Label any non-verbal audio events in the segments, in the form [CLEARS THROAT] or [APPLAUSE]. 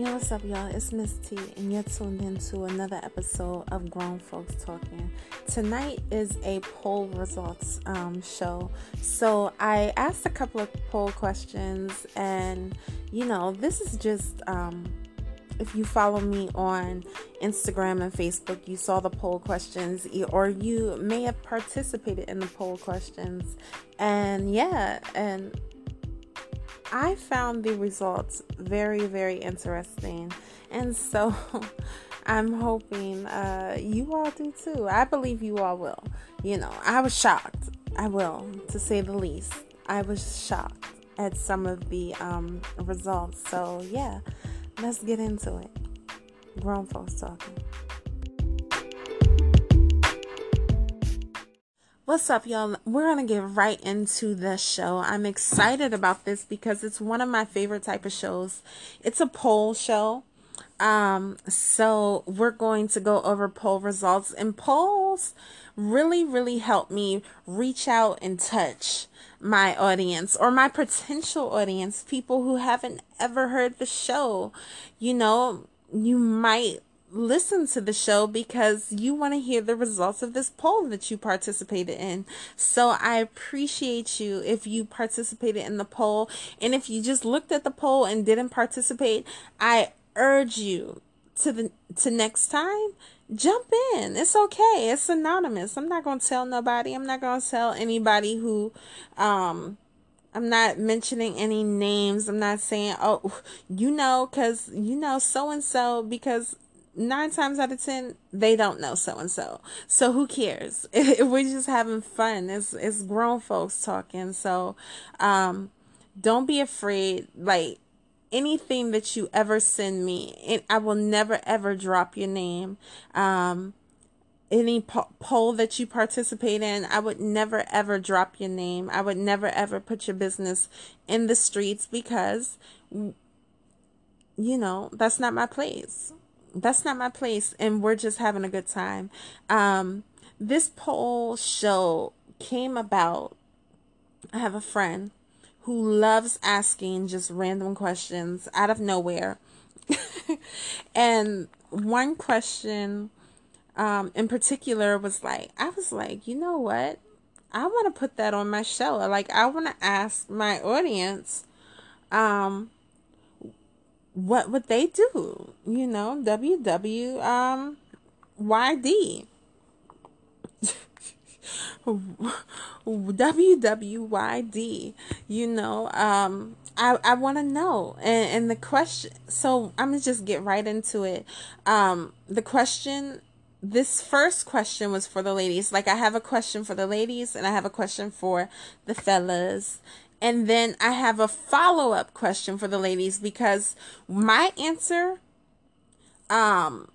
Yo, what's up, y'all? It's Miss T, and you're tuned into another episode of Grown Folks Talking. Tonight is a poll results um, show. So, I asked a couple of poll questions, and you know, this is just um, if you follow me on Instagram and Facebook, you saw the poll questions, or you may have participated in the poll questions. And yeah, and I found the results very, very interesting. And so [LAUGHS] I'm hoping uh, you all do too. I believe you all will. You know, I was shocked. I will, to say the least. I was shocked at some of the um, results. So, yeah, let's get into it. Grown folks talking. What's up, y'all? We're gonna get right into the show. I'm excited about this because it's one of my favorite type of shows. It's a poll show. Um, so we're going to go over poll results and polls really, really help me reach out and touch my audience or my potential audience, people who haven't ever heard the show. You know, you might listen to the show because you want to hear the results of this poll that you participated in. So I appreciate you if you participated in the poll. And if you just looked at the poll and didn't participate, I urge you to the to next time jump in it's okay it's anonymous i'm not to tell nobody i'm not to tell anybody who um I'm not mentioning any names. I'm not saying, oh, you know, because you know so and so, because nine times out of ten they don't know so and so so who cares? [LAUGHS] We're just having fun. It's it's grown folks talking. So um don't be afraid. Like anything that you ever send me and i will never ever drop your name. Um any po- poll that you participate in i would never ever drop your name. I would never ever put your business in the streets because you know that's not my place that's not my place and we're just having a good time. Um this poll show came about i have a friend who loves asking just random questions out of nowhere. [LAUGHS] And one question um in particular was like i was like you know what? I want to put that on my show. Like i want to ask my audience um what would they do? You know, WW um YD. WWYD, you know, um, I, I want to know. And, and the question, so I'm going to just get right into it. Um, the question, this first question was for the ladies. Like, I have a question for the ladies and I have a question for the fellas. And then I have a follow up question for the ladies because my answer, um,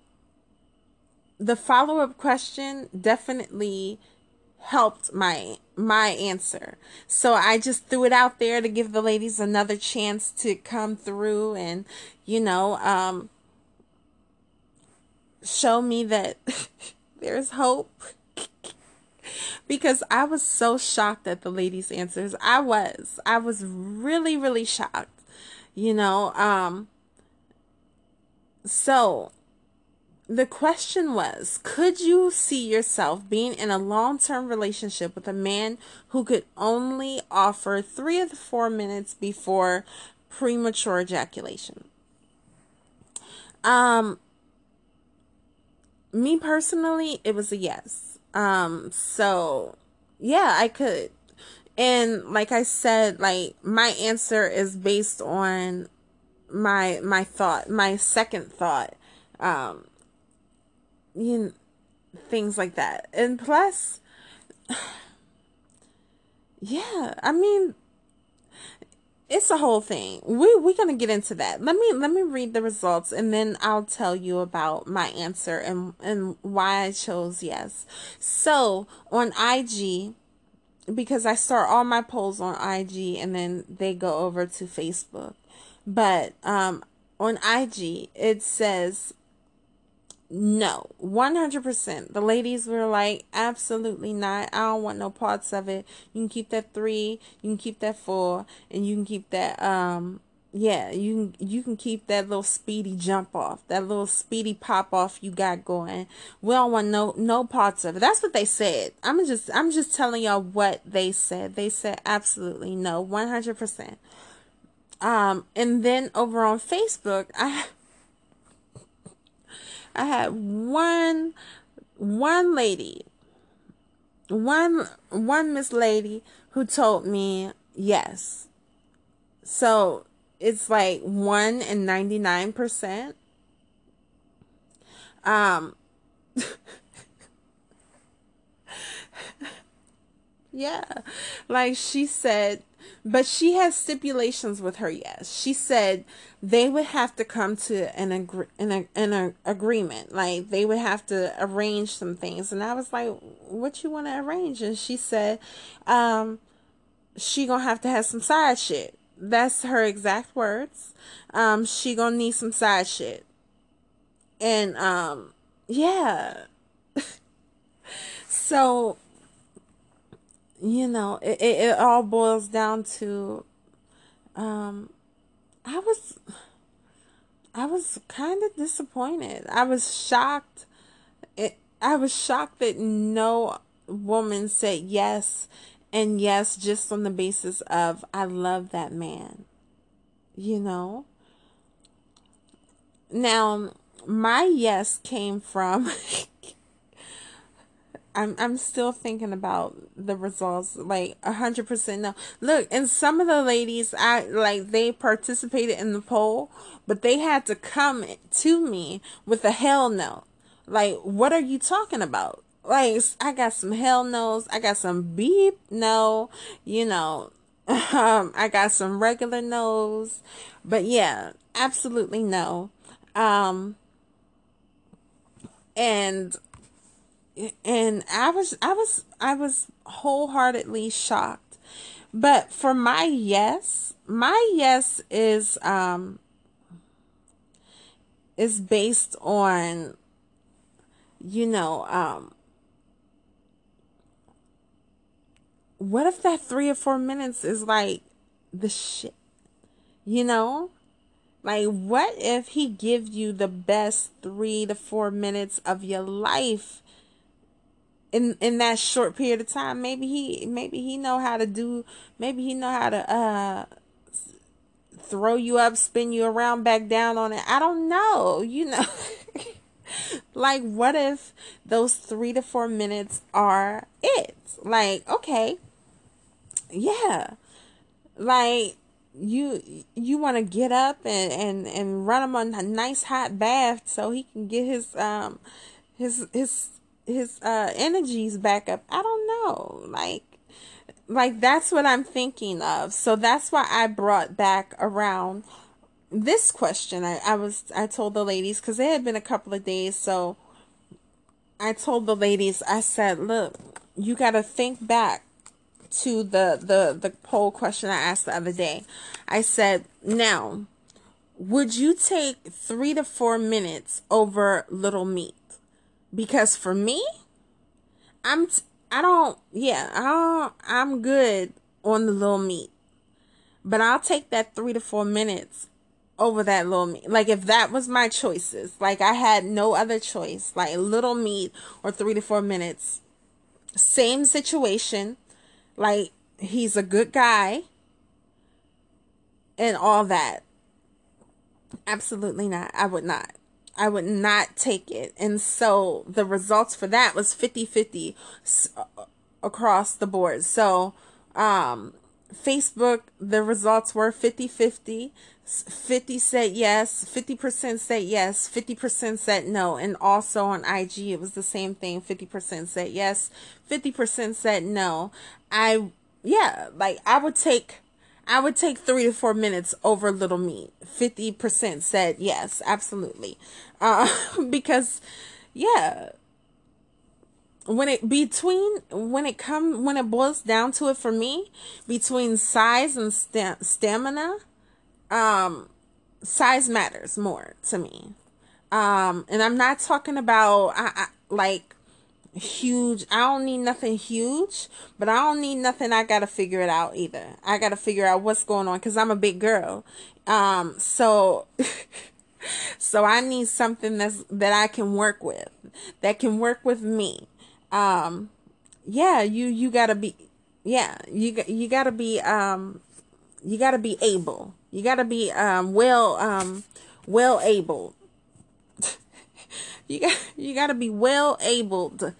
the follow up question definitely helped my my answer. So I just threw it out there to give the ladies another chance to come through and you know um show me that [LAUGHS] there's hope [LAUGHS] because I was so shocked at the ladies' answers. I was. I was really, really shocked. You know, um, so the question was Could you see yourself being in a long term relationship with a man who could only offer three of the four minutes before premature ejaculation? Um, me personally, it was a yes. Um, so yeah, I could. And like I said, like my answer is based on my my thought, my second thought. Um, you know, things like that. And plus [SIGHS] yeah, I mean it's a whole thing. We we're gonna get into that. Let me let me read the results and then I'll tell you about my answer and and why I chose yes. So on IG, because I start all my polls on IG and then they go over to Facebook. But um on IG it says no, 100%. The ladies were like, absolutely not. I don't want no parts of it. You can keep that three, you can keep that four, and you can keep that, um, yeah, you can you can keep that little speedy jump off, that little speedy pop off you got going. We don't want no no parts of it. That's what they said. I'm just I'm just telling y'all what they said. They said absolutely no, one hundred percent. Um, and then over on Facebook, [LAUGHS] I I had one one lady, one one Miss Lady who told me yes. So it's like 1 and 99%. Um [LAUGHS] Yeah. Like she said, but she has stipulations with her yes. She said they would have to come to an agree an, an agreement. Like they would have to arrange some things. And I was like, "What you want to arrange?" And she said, um she to have to have some side shit. That's her exact words. Um she to need some side shit. And um yeah. [LAUGHS] so you know, it, it, it all boils down to um I was I was kind of disappointed. I was shocked. It, I was shocked that no woman said yes and yes just on the basis of I love that man. You know? Now, my yes came from [LAUGHS] I'm I'm still thinking about the results. Like hundred percent no. Look, and some of the ladies, I like they participated in the poll, but they had to come to me with a hell no. Like, what are you talking about? Like, I got some hell no's. I got some beep no. You know, [LAUGHS] um, I got some regular no's. But yeah, absolutely no. Um, and and I was I was I was wholeheartedly shocked. But for my yes, my yes is um is based on you know um what if that 3 or 4 minutes is like the shit you know like what if he gives you the best 3 to 4 minutes of your life in in that short period of time maybe he maybe he know how to do maybe he know how to uh throw you up spin you around back down on it. I don't know you know. [LAUGHS] Like what if those three to four minutes are it? Like okay. Yeah. Like you you want to get up and and and run him a nice hot bath so he can get his um his his his uh energies back up. I don't know. Like like that's what I'm thinking of. So that's why I brought back around this question. I, I was I told the ladies because it had been a couple of days, so I told the ladies, I said, look, you gotta think back to the the the poll question I asked the other day. I said, now, would you take three to four minutes over little meat? Because for me, I'm I don't yeah I don't, I'm good on the little meat, but I'll take that three to four minutes over that little meat. Like if that was my choices, like I had no other choice, like little meat or three to four minutes. Same situation, like he's a good guy and all that. Absolutely not. I would not. I would not take it. And so the results for that was 50-50 uh, across the board. So um, Facebook, the results were 50-50. 50 said yes, 50% said yes, 50% said no. And also on IG, it was the same thing. 50% said yes, 50% said no. I, yeah, like I would take I would take three to four minutes over Little me. 50% said yes, absolutely. Uh, [LAUGHS] because, yeah, when it between when it come when it boils down to it for me between size and sta- stamina um size matters more to me um and i'm not talking about I, I, like huge. I don't need nothing huge, but I don't need nothing. I gotta figure it out either. I gotta figure out what's going on because I'm a big girl. Um, so, [LAUGHS] so I need something that's that I can work with, that can work with me. Um, yeah, you you gotta be, yeah, you you gotta be um, you gotta be able. You gotta be um well um well able. [LAUGHS] you got you gotta be well able to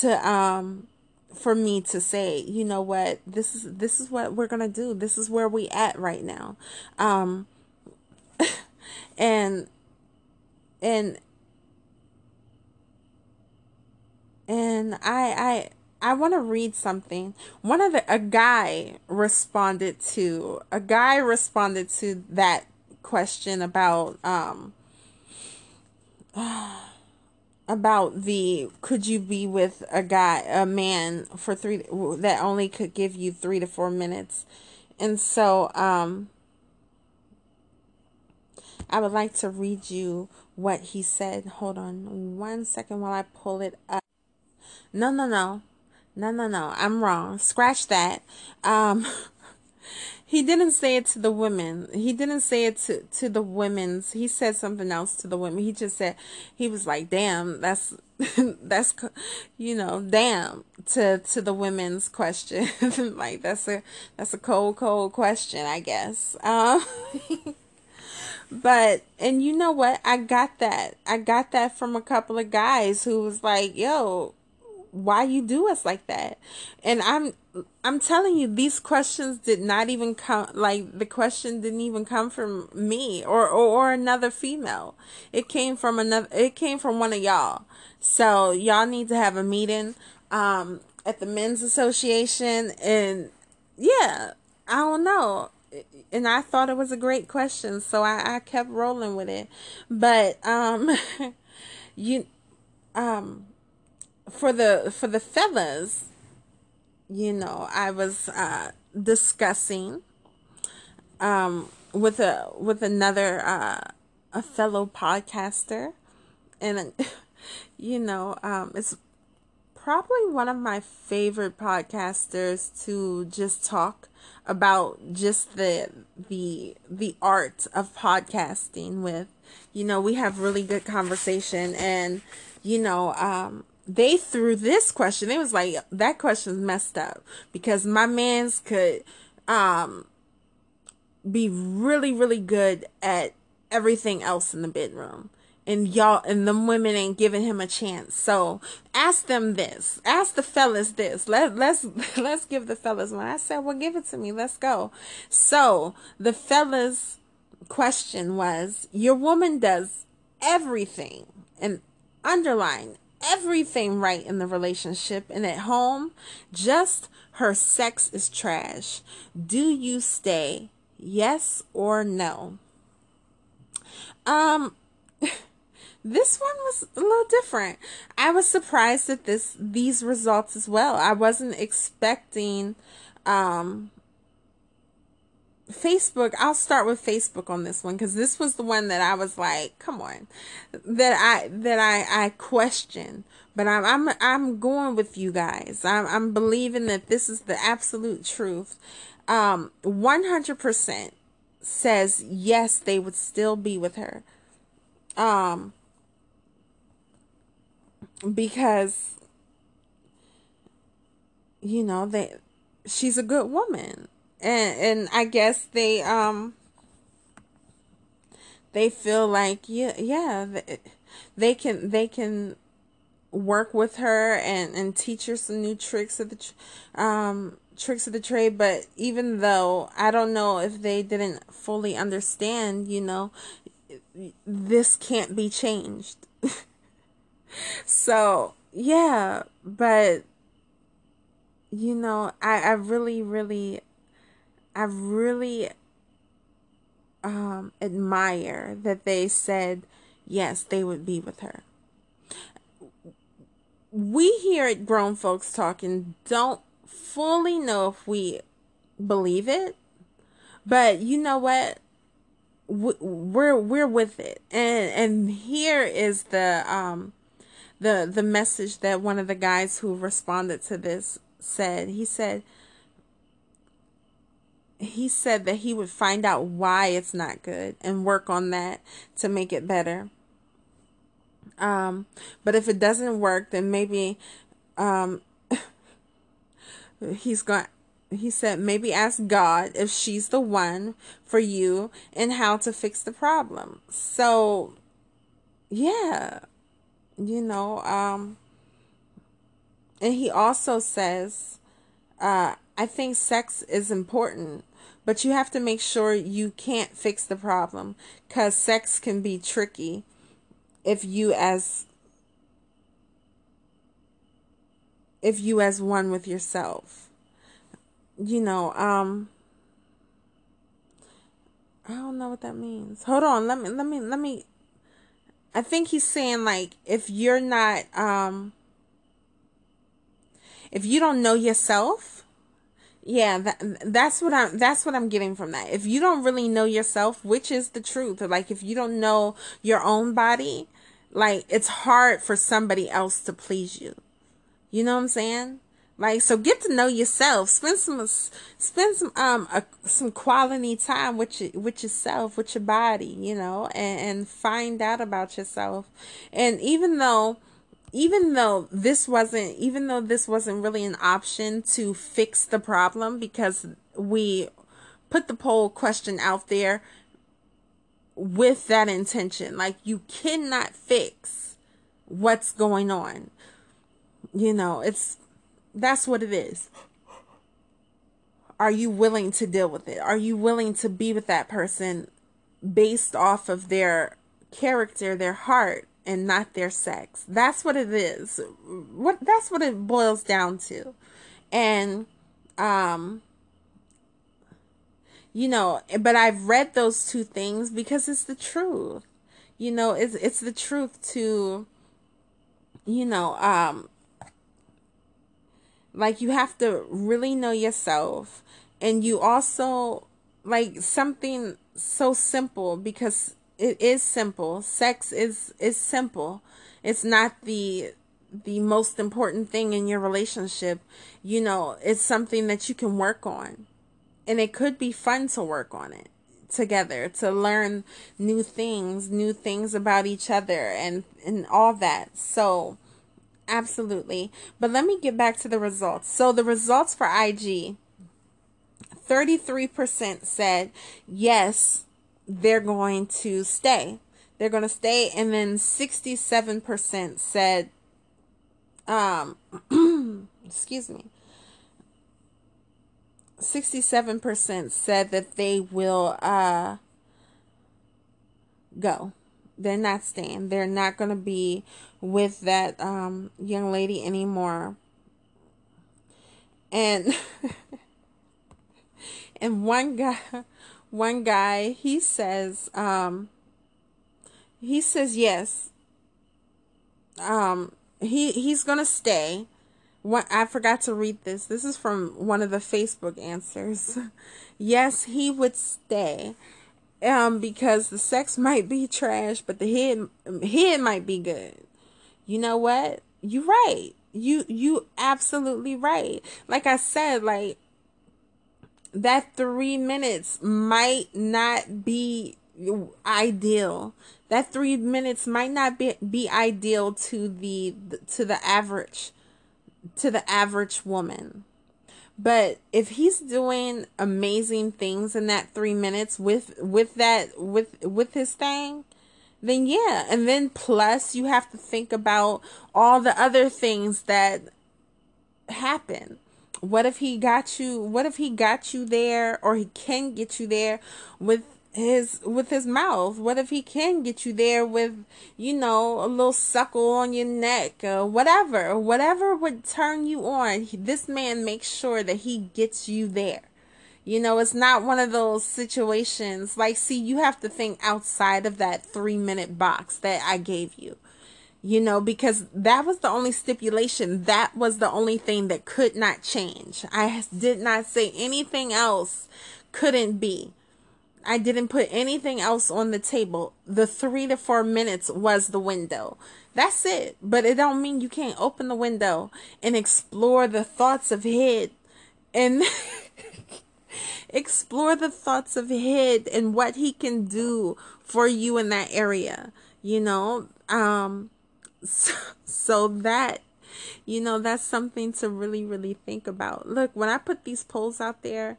to um for me to say, you know what, this is this is what we're gonna do. This is where we at right now. Um [LAUGHS] and and and I I I want to read something. One of the a guy responded to a guy responded to that question about um [SIGHS] about the could you be with a guy a man for three that only could give you three to four minutes? And so um i would like to read you what he said. Hold on one second while i pull it up. No no no. No no no. I'm wrong. Scratch that. Um [LAUGHS] he didn't say it to the women. He didn't say it to, to the women's. He said something else to the women. He just said, he was like, damn, that's, [LAUGHS] that's, you know, damn to, to the women's question. [LAUGHS] like, that's a, that's a cold, cold question, I guess. Um, [LAUGHS] but, and you know what? I got that. I got that from a couple of guys who was like, yo, why you do us like that? And I'm I'm telling you, these questions did not even come, like, the question didn't even come from me or, or, or, another female. It came from another, it came from one of y'all. So, y'all need to have a meeting, um, at the men's association. And yeah, I don't know. And I thought it was a great question. So, I, I kept rolling with it. But, um, [LAUGHS] you, um, for the, for the fellas, you know, I was uh, discussing um, with a with another uh, a fellow podcaster, and [LAUGHS] you know, um, it's probably one of my favorite podcasters to just talk about just the the the art of podcasting with. You know we have really good conversation and you know um they threw this question. It was like that question's messed up because my man's could um be really really good at everything else in the bedroom. And y'all and the women ain't giving him a chance. So ask them this. Ask the fellas this. Let let's [LAUGHS] let's give the fellas one. I said, well give it to me. Let's go. So the fellas question was your woman does everything and underline everything right in the relationship and at home, just her sex is trash. Do you stay? Yes or no? Um [LAUGHS] this one was a little different. I was surprised at this these results as well. I wasn't expecting um Facebook, I'll start with Facebook on this one because this was the one that I was like, come on, that I that I I question, but I'm I'm I'm going with you guys. I'm I'm believing that this is the absolute truth. Um, 100% says yes, they would still be with her. Um, because you know they she's a good woman and and I guess they um they feel like yeah yeah they can they can work with her and and teach her some new tricks of the um tricks of the trade. But even though I don't know if they didn't fully understand you know this can't be changed. [LAUGHS] So yeah but you know I I really really I really um, admire that they said yes, they would be with her. We here at Grown Folks Talking don't fully know if we believe it, but you know what? We're we're with it, and and here is the um the the message that one of the guys who responded to this said. He said he said that he would find out why it's not good and work on that to make it better. Um, but if it doesn't work, then maybe um, [LAUGHS] he's going he said maybe ask God if she's the one for you and how to fix the problem. So yeah, you know, um and he also says uh I think sex is important, but you have to make sure you can't fix the problem cuz sex can be tricky if you as if you as one with yourself you know, um I don't know what that means. Hold on, let me let me let me I think he's saying like if you're not um if you don't know yourself, yeah, that, that's what I'm that's what I'm getting from that. If you don't really know yourself, which is the truth, like if you don't know your own body, like it's hard for somebody else to please you. You know what I'm saying? Like so, get to know yourself. Spend some spend some um a, some quality time with your, with yourself, with your body, you know, and, and find out about yourself. And even though even though this wasn't even though this wasn't really an option to fix the problem because we put the poll question out there with that intention like you cannot fix what's going on you know it's that's what it is. Are you willing to deal with it? Are you willing to be with that person based off of their character, their heart, and not their sex? That's what it is. What that's what it boils down to. And um you know, but I've read those two things because it's the truth. You know, it's it's the truth to you know, um like you have to really know yourself and you also like something so simple because it is simple. Sex is is simple. It's not the the most important thing in your relationship. You know, it's something that you can work on. And it could be fun to work on it together to learn new things, new things about each other and and all that. So, Absolutely. But let me get back to the results. So the results for IG 33% said yes, they're going to stay. They're going to stay and then 67% said um [CLEARS THROAT] excuse me. 67% said that they will uh go they're not staying. They're not going to be with that um, young lady anymore. And [LAUGHS] and one guy one guy he says um he says yes. Um he he's to stay. What I forgot to read this. This is from one of the Facebook answers. [LAUGHS] yes, he would stay um because the sex might be trash but the head head might be good you know what You're right you you absolutely right like i said like that three minutes might not be ideal. That three minutes might not be, be ideal to the to the average to the average woman. But if he's doing amazing things in that three minutes with with that with with his thing then yeah. And then plus you have to think about all the other things that happen what if he got you what if he got you there or he can get you there with his with his mouth? What if he can get you there with you know a little suckle on your neck or whatever whatever would turn you on. This man makes sure that he gets you there. You know it's not one of those situations. Like see you have to think outside of that 3 minute box that I gave you you know because that was the only stipulation that was the only thing that could not change I did not say anything else couldn't be I didn't put anything else on the table. The three to four minutes was the window. That's it. But it don't mean you can't open the window and explore the thoughts of head and [LAUGHS] explore the thoughts of head and what he can do for you in that area. You know, um, so, so that you know that's something to really really think about. Look when i put these polls out there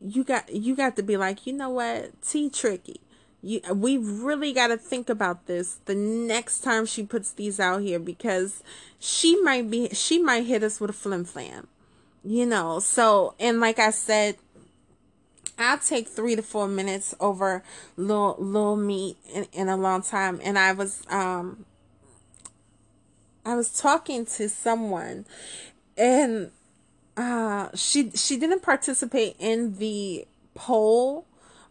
you got you got to be like you know what? T tricky you, we really got to think about this the next time she puts these out here because she might be she might hit us with a flim flam you know? So and like i said I'll take three to four minutes over little little meat in, in a long time. And I was um I was talking to someone and uh she she didn't participate in the poll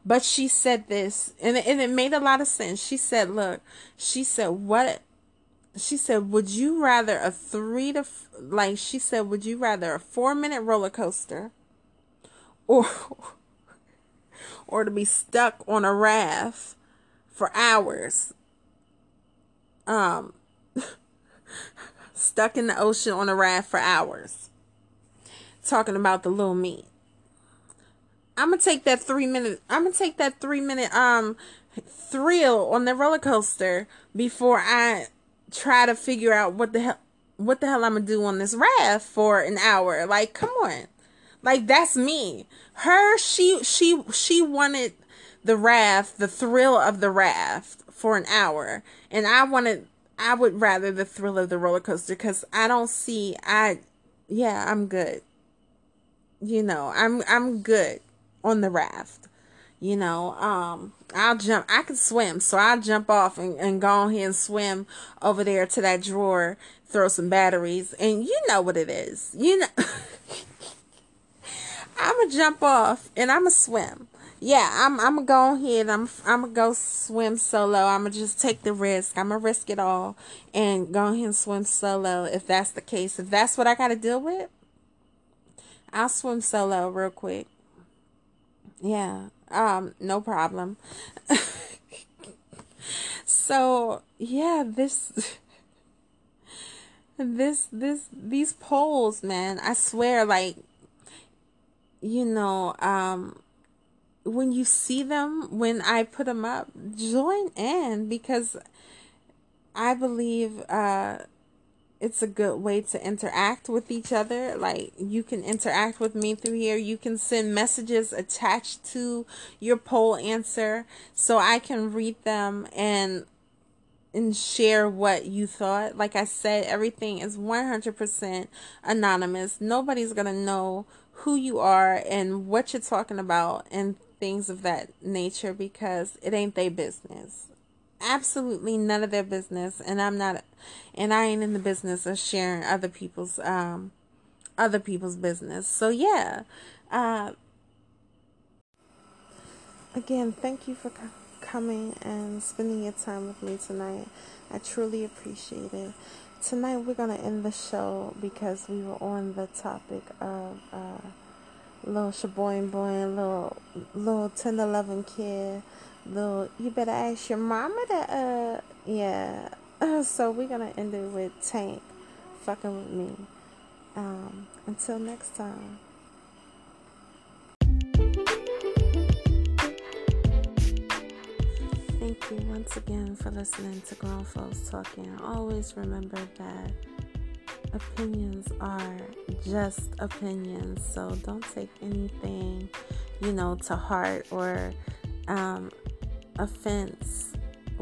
but she said this and and it made a lot of sense. She said, "Look, she said what she said, "Would you rather a 3 to like she said, would you rather a 4-minute roller coaster or [LAUGHS] or to be stuck on a raft for hours?" Um stuck in the ocean on a raft for hours talking about the little me. I'm gonna take that three minute. I'm gonna take that three minute um thrill on the roller coaster before I try to figure out what the hell what the hell I'm gonna do on this raft for an hour. Like, come on, like that's me. Her, she, she, she wanted the raft, the thrill of the raft for an hour, and I wanted I would rather the thrill of the roller coaster because I don't see I yeah, I'm good. You know, I'm I'm good on the raft. You know, um, I'll jump I can swim, so I'll jump off and, and go ahead and swim over there to that drawer, throw some batteries, and you know what it is. You know [LAUGHS] I'ma jump off and I'ma swim yeah, I'm I'm gonna go ahead. I'm I'm gonna go swim solo. I'm gonna just take the risk. I'm gonna risk it all and go ahead and swim solo if that's the case. If that's what I gotta deal with, I'll swim solo real quick. Yeah, um, no problem. [LAUGHS] so yeah, this [LAUGHS] this this these polls, man, I swear, like you know, um when you see them, when I put them up, join in because I believe uh, it's a good way to interact with each other. Like you can interact with me through here. You can send messages attached to your poll answer so I can read them and and share what you thought. Like I said, everything is 100% anonymous. Nobody's going to know who you are and what you're talking about and things of that nature because it ain't their business. Absolutely none of their business, and I'm not, and I ain't in the business of sharing other people's um other people's business. So yeah, uh, again, thank you for coming and spending your time with me tonight. I truly appreciate it. Tonight we're gonna end the show because we were on the topic of. Uh, little shaboing boy, little little tender loving kid, little you better ask your mama to uh yeah. [LAUGHS] so we're gonna end it with Tank fucking with me. Um, until next time. Thank you once again for listening to Grown Folks Talking. Always remember that opinions are just opinions, so don't take anything, you know, to heart or um, offense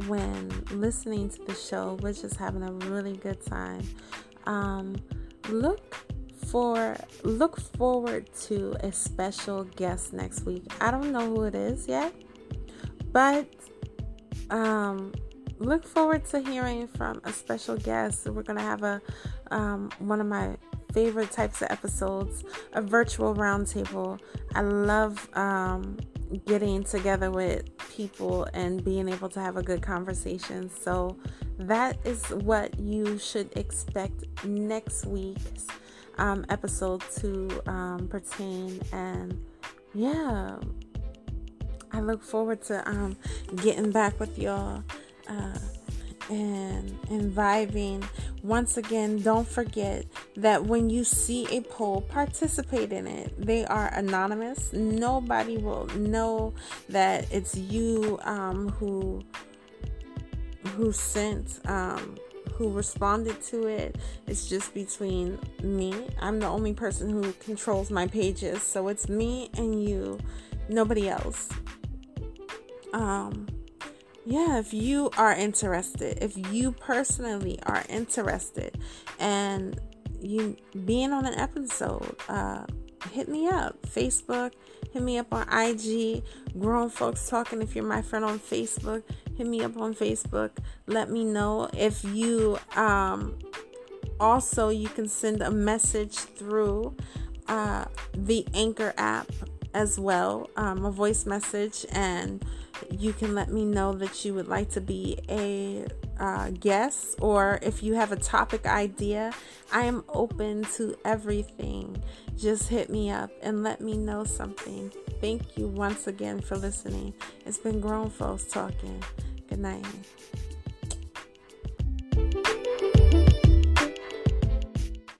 when listening to the show. We're just having a really good time. Um, look for look forward to a special guest next week. I don't know who it is yet, but um, look forward to hearing from a special guest. We're gonna have a um, one of my favorite types of episodes, a virtual roundtable. I love um, getting together with people and being able to have a good conversation. So that is what you should expect next week's um, episode to um, pertain. And yeah, I look forward to um, getting back with y'all. Uh, and and vibing. Once again, don't forget that when you see a poll, participate in it. They are anonymous. Nobody will know that it's you um, who who sent um, who responded to it. It's just between me. I'm the only person who controls my pages, so it's me and you, nobody else. Um yeah, if you are interested, if you personally are interested and you being on an episode, uh, hit me up. Facebook, hit me up on IG. Grown Folks Talking. If you're my friend on Facebook, hit me up on Facebook. Let me know if you um, also you can send a message through uh, the Anchor app as well, um, a voice message and you can let me know that you would like to be a uh, guest or if you have a topic idea. I am open to everything. Just hit me up and let me know something. Thank you once again for listening. It's been Grown Folks Talking. Good night.